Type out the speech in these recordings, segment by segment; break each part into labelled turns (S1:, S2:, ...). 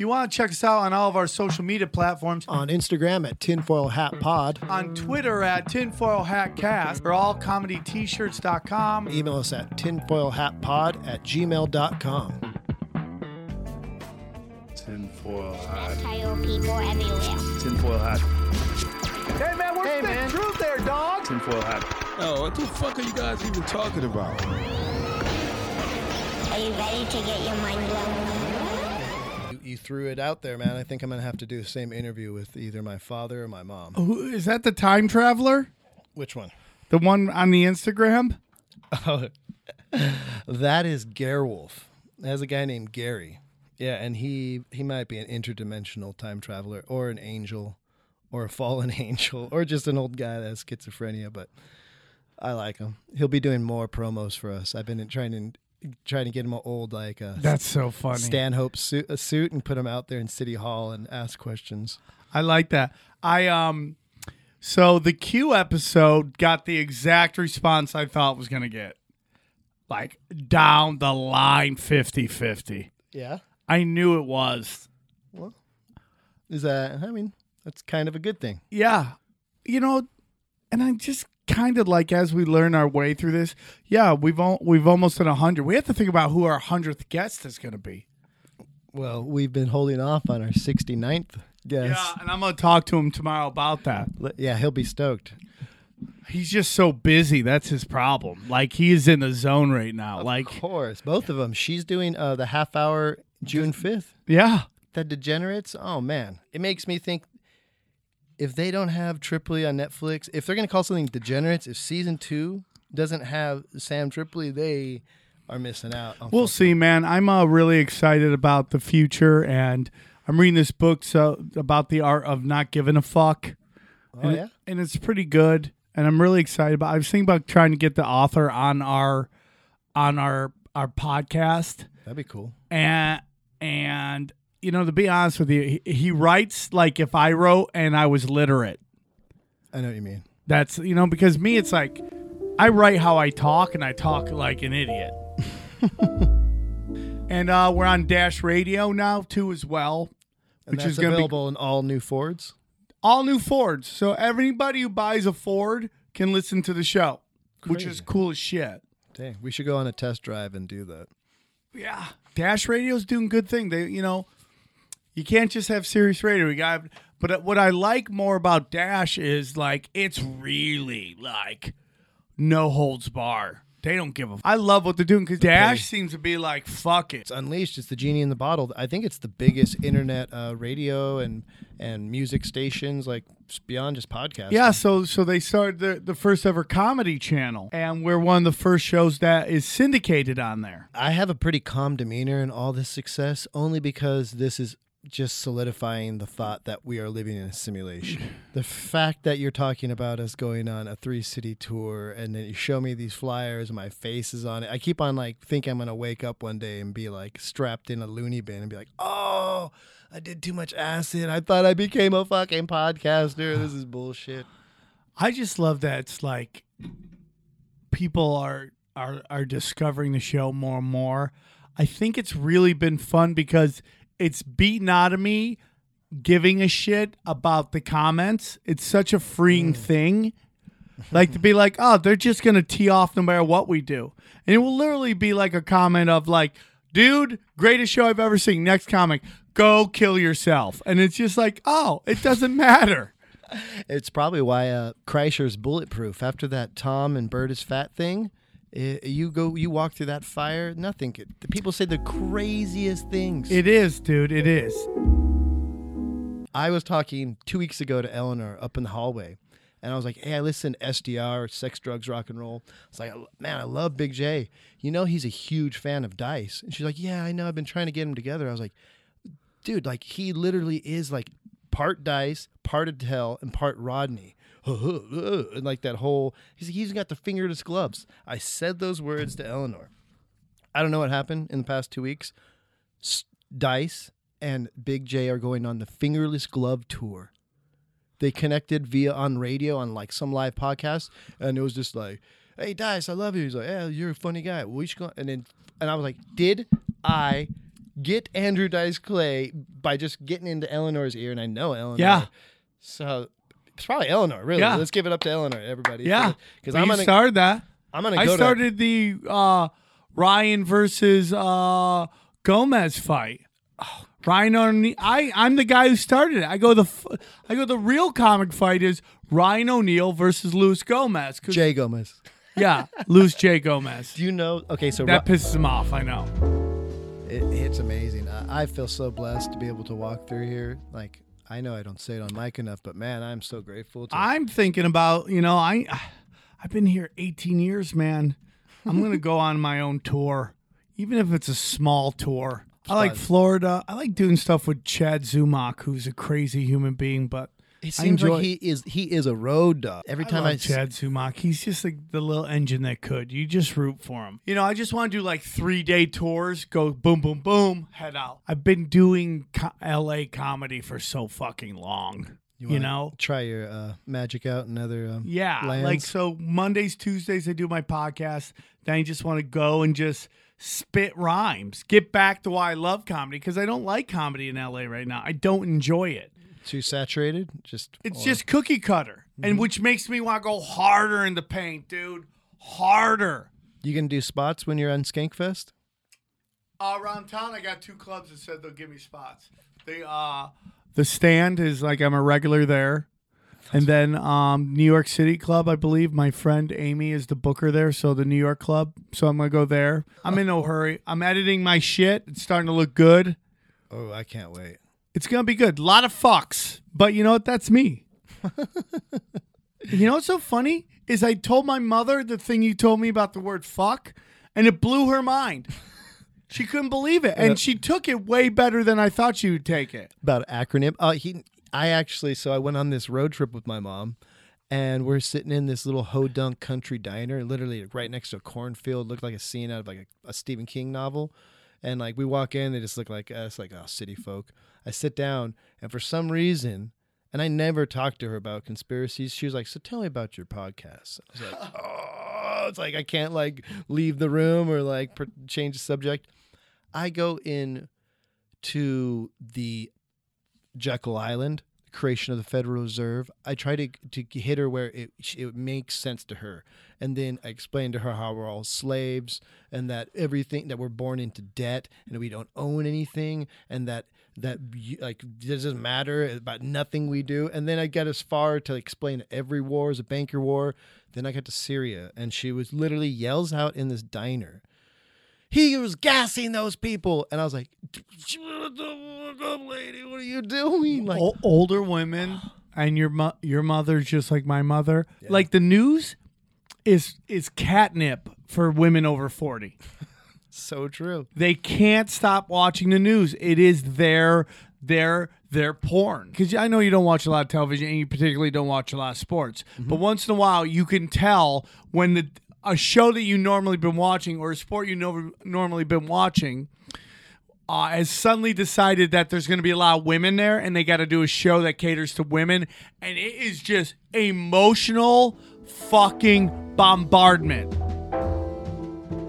S1: If you want to check us out on all of our social media platforms,
S2: On Instagram at Tinfoil Hat Pod.
S1: on Twitter at Tinfoil Hat Cast, or allcomedyt-shirts.com.
S2: Email us at tinfoilhatpod at gmail.com.
S3: Tinfoil hat.
S4: Tire people everywhere.
S3: Tinfoil hat.
S1: Hey man, where's
S2: Hey,
S1: the
S2: man.
S1: truth there, dog?
S3: Tinfoil hat.
S5: Oh, what the fuck are you guys even talking about?
S4: Are you ready to get your mind blown?
S2: You, threw it out there, man. I think I'm to have to do the same interview with either my father or my mom.
S1: Who, is that the time traveler?
S2: Which one?
S1: The one on the Instagram?
S2: Oh, that is Gerewolf. That's a guy named Gary. Yeah, and he he might be an interdimensional time traveler or an angel or a fallen angel or just an old guy that has schizophrenia, but I like him. He'll be doing more promos for us. I've been trying to trying to get him an old like uh,
S1: That's so funny.
S2: Stanhope suit, a suit and put him out there in City Hall and ask questions.
S1: I like that. I um so the Q episode got the exact response I thought was going to get. Like down the line 50-50.
S2: Yeah.
S1: I knew it was.
S2: Well Is that I mean, that's kind of a good thing.
S1: Yeah. You know, and I just kind of like as we learn our way through this, yeah, we've all, we've almost done 100. We have to think about who our 100th guest is going to be.
S2: Well, we've been holding off on our 69th guest.
S1: Yeah, and I'm going to talk to him tomorrow about that.
S2: Yeah, he'll be stoked.
S1: He's just so busy. That's his problem. Like he is in the zone right now. Like
S2: Of course, both of them. She's doing uh, the half hour June 5th.
S1: yeah.
S2: The Degenerates. Oh man, it makes me think if they don't have Tripoli on Netflix, if they're gonna call something Degenerates, if season two doesn't have Sam Tripoli, they are missing out. on
S1: We'll see, man. I'm uh, really excited about the future, and I'm reading this book so about the art of not giving a fuck.
S2: Oh
S1: and,
S2: yeah.
S1: and it's pretty good, and I'm really excited about. I was thinking about trying to get the author on our on our our podcast,
S2: That'd be cool.
S1: and and you know, to be honest with you, he, he writes like if I wrote and I was literate.
S2: I know what you mean.
S1: That's you know because me, it's like I write how I talk, and I talk like an idiot. and uh, we're on Dash Radio now too, as well,
S2: And
S1: which is going to be
S2: available in all new Fords.
S1: all new Fords. So everybody who buys a Ford can listen to the show, which is
S2: Crazy.
S1: cool as shit.
S2: Dang, we should go on a test drive and do that.
S1: Yeah, Dash Radio's doing good thing. They, you know, you can't just have Sirius Radio. We got, but what I like more about Dash is like it's really like no holds bar. They don't give a. I love what they're doing because Dash seems to be like fuck it.
S2: It's unleashed. It's the genie in the bottle. I think it's the biggest internet uh, radio and and music stations, like beyond just podcasts.
S1: Yeah, so so they started the the first ever comedy channel, and we're one of the first shows that is syndicated on there.
S2: I have a pretty calm demeanor in all this success, only because this is just solidifying the thought that we are living in a simulation. the fact that you're talking about us going on a three city tour and then you show me these flyers my face is on it. I keep on like think I'm gonna wake up one day and be like strapped in a loony bin and be like, Oh, I did too much acid. I thought I became a fucking podcaster. This is bullshit.
S1: I just love that it's like people are are are discovering the show more and more. I think it's really been fun because it's beaten out of me giving a shit about the comments. It's such a freeing thing. Like to be like, oh, they're just gonna tee off no matter what we do. And it will literally be like a comment of like, dude, greatest show I've ever seen. Next comic, go kill yourself. And it's just like, oh, it doesn't matter.
S2: It's probably why uh, Kreischer's bulletproof. After that Tom and Bert is fat thing, i you go, you walk through that fire. Nothing. Could, the people say the craziest things.
S1: It is, dude. It is.
S2: I was talking two weeks ago to Eleanor up in the hallway, and I was like, "Hey, I listen to SDR, Sex, Drugs, Rock and Roll." It's like, "Man, I love Big Jay. You know, he's a huge fan of Dice." And she's like, "Yeah, I know. I've been trying to get him together." I was like, "Dude, like he literally is like part Dice, part Adele, and part Rodney." and like that whole, he's he's got the fingerless gloves. I said those words to Eleanor. I don't know what happened in the past two weeks. Dice and Big Jay are going on the fingerless glove tour. They connected via on radio on like some live podcast, and it was just like, "Hey Dice, I love you." He's like, "Yeah, you're a funny guy." We should go. And then, and I was like, "Did I get Andrew Dice Clay by just getting into Eleanor's ear, and I know Eleanor.
S1: Yeah.
S2: So it's probably Eleanor, really.
S1: Yeah.
S2: Let's give it up to Eleanor, everybody.
S1: Yeah,
S2: Because I'm gonna
S1: started that.
S2: I'm gonna
S1: I
S2: go
S1: started the uh, Ryan versus uh, Gomez fight. Ryan O'Neal. I I'm the guy who started it. I go the I go the real comic fight is Ryan O'Neal versus Luis Gomez.
S2: Jay Gomez.
S1: yeah, Luis Jay Gomez.
S2: Do you know? Okay, so
S1: That pisses him off. I know.
S2: it, it's amazing. I, I feel so blessed to be able to walk through here. Like I know I don't say it on mic enough, but man, I'm so grateful. To,
S1: I'm thinking about you know I I've been here 18 years, man. I'm gonna go on my own tour, even if it's a small tour. I like. Florida. I like doing stuff with Chad Zumock, who's a crazy human being, but
S2: it seems
S1: enjoy-
S2: like he is he is a road dog. Every
S1: I
S2: time
S1: love
S2: I,
S1: Chad Zumock. He's just like the little engine that could. You just root for him. You know, I just want to do like three day tours, go boom, boom, boom, head out. I've been doing co- LA comedy for so fucking long. You,
S2: wanna
S1: know?
S2: try your uh, magic out in other um,
S1: Yeah.
S2: lands?
S1: Like, so Mondays, Tuesdays, I do my podcast. Then I just want to go and just spit rhymes, get back to why I love comedy because I don't like comedy in LA right now. I don't enjoy it.
S2: Too saturated. Just
S1: It's
S2: or-
S1: just cookie cutter, and which makes me want to go harder in the paint, dude. Harder.
S2: you can do spots when you're on Skankfest.
S1: Uh, around town, I got two clubs that said they'll give me spots. They uh, the stand is like I'm a regular there, and then um, New York City club, I believe my friend Amy is the booker there, so the New York club. So I'm gonna go there. I'm in no hurry. I'm editing my shit. It's starting to look good.
S2: Oh, I can't wait.
S1: It's gonna be good. A lot of fucks, but you know what? That's me. you know what's so funny is I told my mother the thing you told me about the word fuck, and it blew her mind. She couldn't believe it, and she took it way better than I thought she would take it.
S2: about acronym. Uh, he, I actually, so I went on this road trip with my mom, and we're sitting in this little hodunk country diner, literally right next to a cornfield. Looked like a scene out of like a, a Stephen King novel. And like we walk in, they just look like us, like oh, city folk. I sit down, and for some reason, and I never talked to her about conspiracies. She was like, "So tell me about your podcast." I was like, "Oh, it's like I can't like leave the room or like pr- change the subject." I go in to the Jekyll Island, creation of the Federal Reserve. I try to to hit her where it it makes sense to her, and then I explain to her how we're all slaves and that everything that we're born into debt and we don't own anything, and that that like doesn't matter about nothing we do. And then I get as far to explain every war is a banker war. Then I got to Syria, and she was literally yells out in this diner he was gassing those people and i was like shut the fuck lady what are you doing like
S1: O- older women and your mo- your mother's just like my mother. Like the news is is catnip for women over 40.
S2: so true
S1: They can't stop watching the news. It is their their their porn. Because I know you don't watch a lot of television, and you particularly don't watch a lot of sports. Mm-hmm. But once in a while, you can tell when the a show that you normally been watching or a sport you know normally been watching. Uh, has suddenly decided that there's going to be a lot of women there, and they got to do a show that caters to women, and it is just emotional fucking bombardment.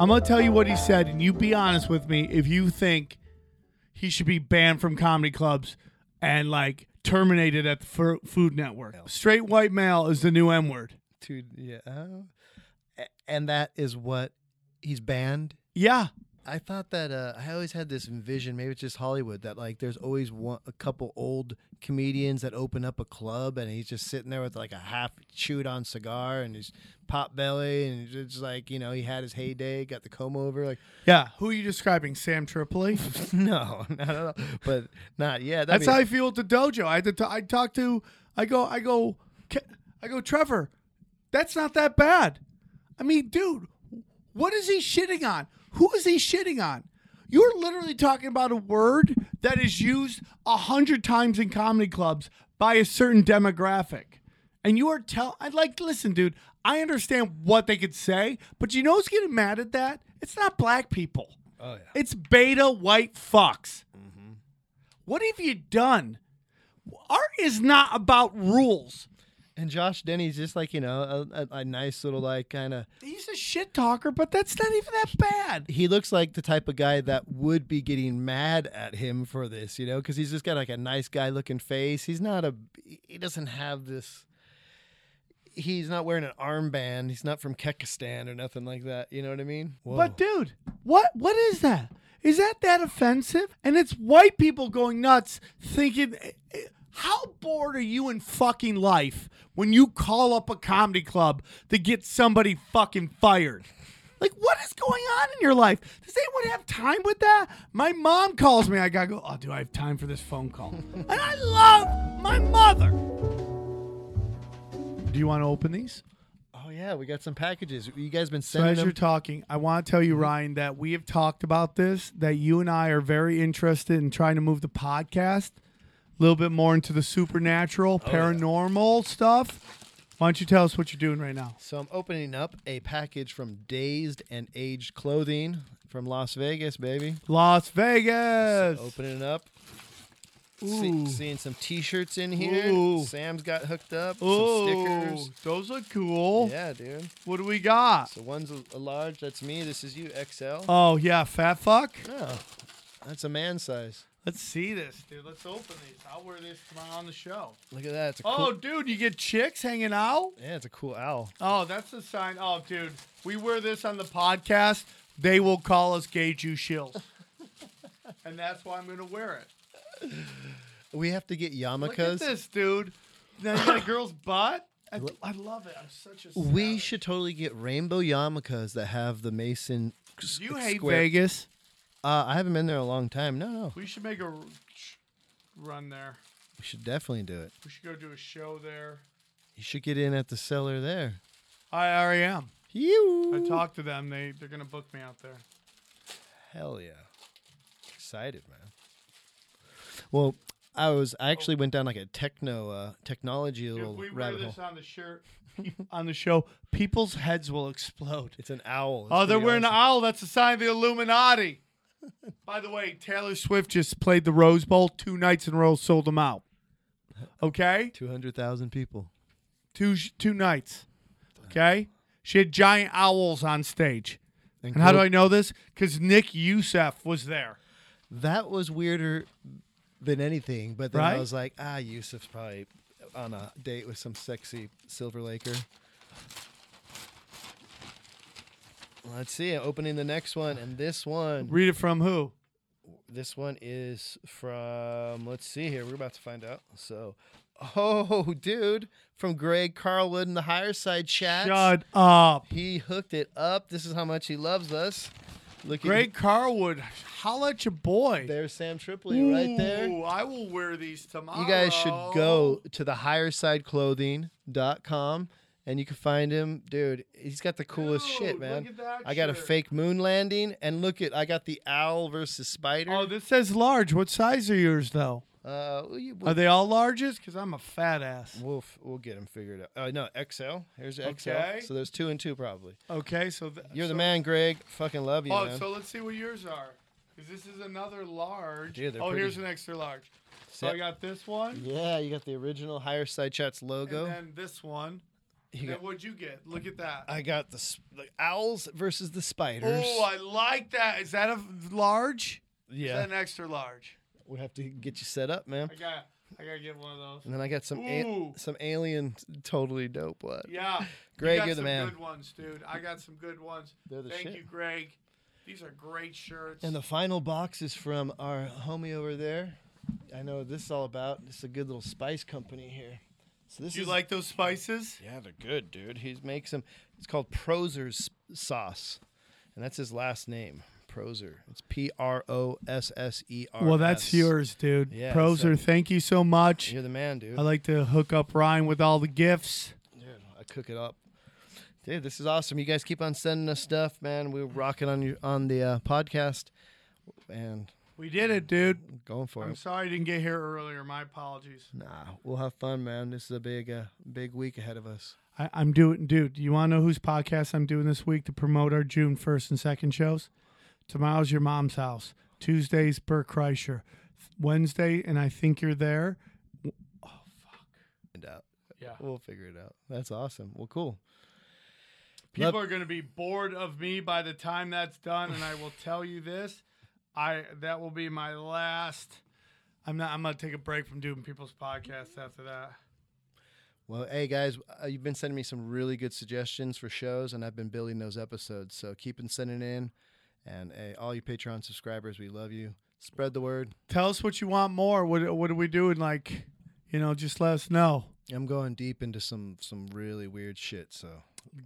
S1: I'm gonna tell you what he said, and you be honest with me if you think he should be banned from comedy clubs and like terminated at the Food Network. Straight white male is the new M word.
S2: dude yeah uh, and that is what he's banned
S1: Yeah,
S2: i thought that uh, i always had this vision maybe it's just hollywood that like there's always one a couple old comedians that open up a club and he's just sitting there with like a half chewed on cigar and his pot belly and it's just like you know he had his heyday got the comb over like
S1: yeah. Who are you describing? Sam Tripoli.
S2: no not at all but not yet
S1: That's how I feel at the dojo. I had to. T- I talk to. I go. I go. I go. Trevor, that's not that bad. I mean, dude, what is he shitting on? Who is he shitting on? You're literally talking about a word that is used a hundred times in comedy clubs by a certain demographic, and you are tell. I'd like listen, dude. I understand what they could say, but you know who's getting mad at that? It's not black people.
S2: oh yeah
S1: It's beta white fucks. Mm-hmm. What have you done? Art is not about rules.
S2: And Josh Denny's just like you know a, a, a nice little like kind of.
S1: He's a shit talker, but that's not even that bad.
S2: He looks like the type of guy that would be getting mad at him for this, you know, because he's just got like a nice guy looking face. He's not a. He doesn't have this. He's not wearing an armband. He's not from Kekistan or nothing like that. You know what I mean? Whoa.
S1: But dude, what what is that? Is that that offensive? And it's white people going nuts thinking how bored are you in fucking life when you call up a comedy club to get somebody fucking fired? Like what is going on in your life? Does anyone have time with that? My mom calls me. I gotta go. Oh, do I have time for this phone call? and I love my mother. Do you want to open these?
S2: oh yeah, we got some packages. You guys been
S1: So
S2: sending
S1: as you're talking, I want to tell you, Ryan, that we have talked about this. That you and I are very interested in trying to move the podcast a little bit more into the supernatural, oh, paranormal stuff. Why don't you tell us what you're doing right now?
S2: So I'm opening up a package from Dazed and Aged Clothing from Las Vegas, baby.
S1: Las Vegas.
S2: Opening it up. See,
S1: Ooh.
S2: seeing some T-shirts in here.
S1: Ooh.
S2: Sam's got hooked up.
S1: Oh,
S2: some stickers.
S1: those look cool.
S2: Yeah, dude.
S1: What do we got?
S2: So one's a, a large. That's me. This is you, XL.
S1: Oh yeah, fat fuck.
S2: No, that's a man size.
S1: Let's see this, dude. Let's open these. I'll wear this tomorrow on the show.
S2: Look at that. It's a
S1: Oh, dude, you get chicks hanging out.
S2: Yeah, it's a cool owl.
S1: Oh, that's a sign. Oh, dude, we wear this on the podcast. They will call us gay Jew shills. and that's why I'm going to wear it.
S2: We have to get
S1: Look at
S2: yarmulkes.
S1: this, dude. Now you got a girl's butt. I, I love it. I'm such a.
S2: We
S1: savage.
S2: should totally get rainbow yarmulkes that have the Mason. s-
S1: You hate
S2: square-
S1: Vegas.
S2: Uh, I haven't been there a long time. No, no.
S1: We should make a r- run there.
S2: We should definitely do it.
S1: We should go do a show there.
S2: You should get in at the cellar there.
S1: I already am.
S2: You.
S1: I talked to them. They they're gonna book me out there.
S2: Hell yeah. Excited, man. Well, I was I actually went down like a techno uh technology
S1: If
S2: little
S1: we wear this
S2: hole.
S1: on the shirt on the show, people's heads will explode.
S2: It's an owl. It's
S1: Oh, they're
S2: pretty
S1: wearing an
S2: awesome.
S1: owl. That's a sign of the Illuminati. By the way, Taylor Swift just played the Rose Bowl two nights in a row, sold them out. Okay,
S2: 200,000 people.
S1: two two nights. Okay, she had giant owls on stage. And how do I know this? Because Nick Youssef was there.
S2: That was weirder than anything, but then
S1: Right?
S2: I was like, ah, Youssef's probably on a date with some sexy Silver Laker. Let's see. Opening the next one, and this one,
S1: Read it from who?
S2: this one is from. Let's see here. We're about to find out. So, oh, dude, from Greg Carlwood in the Higher Side chat.
S1: Shut up.
S2: He hooked it up. This is how much he loves us. Look
S1: Greg Carlwood, holla at your boy.
S2: there's Sam Tripoli right there.
S1: Ooh, I will wear these tomorrow.
S2: You guys should go to the highersideclothing.com and you can find him. Dude, he's got the coolest shit, man.
S1: look at that
S2: I got a fake moon landing and look at I got the owl versus spider.
S1: Oh, this says large. What size are yours, though?
S2: uh
S1: Are they all larges? Because I'm a fat ass.
S2: we'll f- we'll get them figured out. Uh, no, XL. Here's the
S1: Okay.
S2: So there's two and two probably.
S1: Okay, so th-
S2: You're the man, Greg. Fucking love you,
S1: Oh,
S2: man.
S1: so let's see what yours are. Because this is another large.
S2: Dude,
S1: oh,
S2: pretty-
S1: here's an extra large. So I got this one,
S2: yeah, you got the original Higher Side Chats logo.
S1: and then this one.
S2: You
S1: And
S2: got-
S1: then what'd you get? Look at that.
S2: I got the, s- the owls versus the spiders.
S1: oh, I like that. Is that a large? Yeah. Is
S2: yeah.
S1: that an extra large?
S2: We have to get you set up, man.
S1: I got. I gotta get one of those.
S2: And then I got some a-
S1: Ooh.
S2: some alien totally dope What?
S1: Yeah.
S2: Greg,
S1: you got
S2: you're the
S1: some
S2: man.
S1: good ones, dude. I got some good ones.
S2: They're the
S1: Thank
S2: shit.
S1: you, Greg. These are great shirts.
S2: And the final box is from our homie over there. I know what this is all about. It's a good little spice company here. So this
S1: Do you
S2: is
S1: like those spices?
S2: Yeah, they're good, dude. He makes them. It's called Prosser's sauce, and that's his last name, Prosser. It's P R O S S E R.
S1: Well, that's yours, dude.
S2: Yeah,
S1: Prosser,
S2: so-
S1: thank you so much.
S2: You're the man, dude.
S1: I like to hook up Ryan with all the gifts.
S2: Dude, I cook it up. Dude, this is awesome. You guys keep on sending us stuff, man. We're rocking on your on the uh, podcast, and
S1: We did it, dude.
S2: going for
S1: I'm
S2: it.
S1: sorry I didn't get here earlier. My apologies.
S2: Nah, we'll have fun, man. This is a big, uh, big week ahead of us.
S1: I, I'm doing, dude. Do you want to know whose podcast I'm doing this week to promote our June 1st and 2nd shows? Tomorrow's your mom's house. Tuesday's Bert Kreischer. Wednesday, and I think you're there. Oh fuck.
S2: And out.
S1: Yeah. Yeah.
S2: We'll figure it out. That's awesome. Well, cool.
S1: People
S2: Love-
S1: are going to be bored of me by the time that's done, and I will tell you this: I that will be my last. I'm not. I'm going to take a break from doing people's podcasts after that.
S2: Well, hey guys, uh, you've been sending me some really good suggestions for shows, and I've been building those episodes. So keep on sending in, and hey, all you Patreon subscribers, we love you. Spread the word.
S1: Tell us what you want more. What What are we doing? Like, you know, just let us know.
S2: I'm going deep into some some really weird shit. So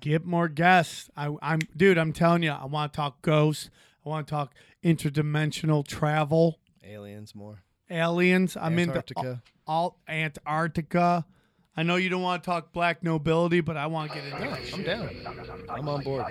S1: Get more guests. I, I'm, dude. I'm telling you, I want to talk ghosts. I want to talk interdimensional travel,
S2: aliens more.
S1: aliens. I'm into
S2: Antarctica.
S1: all, all Antarctica. I know you don't want to talk black nobility, but I want to get into that
S2: I'm down. I'm on board.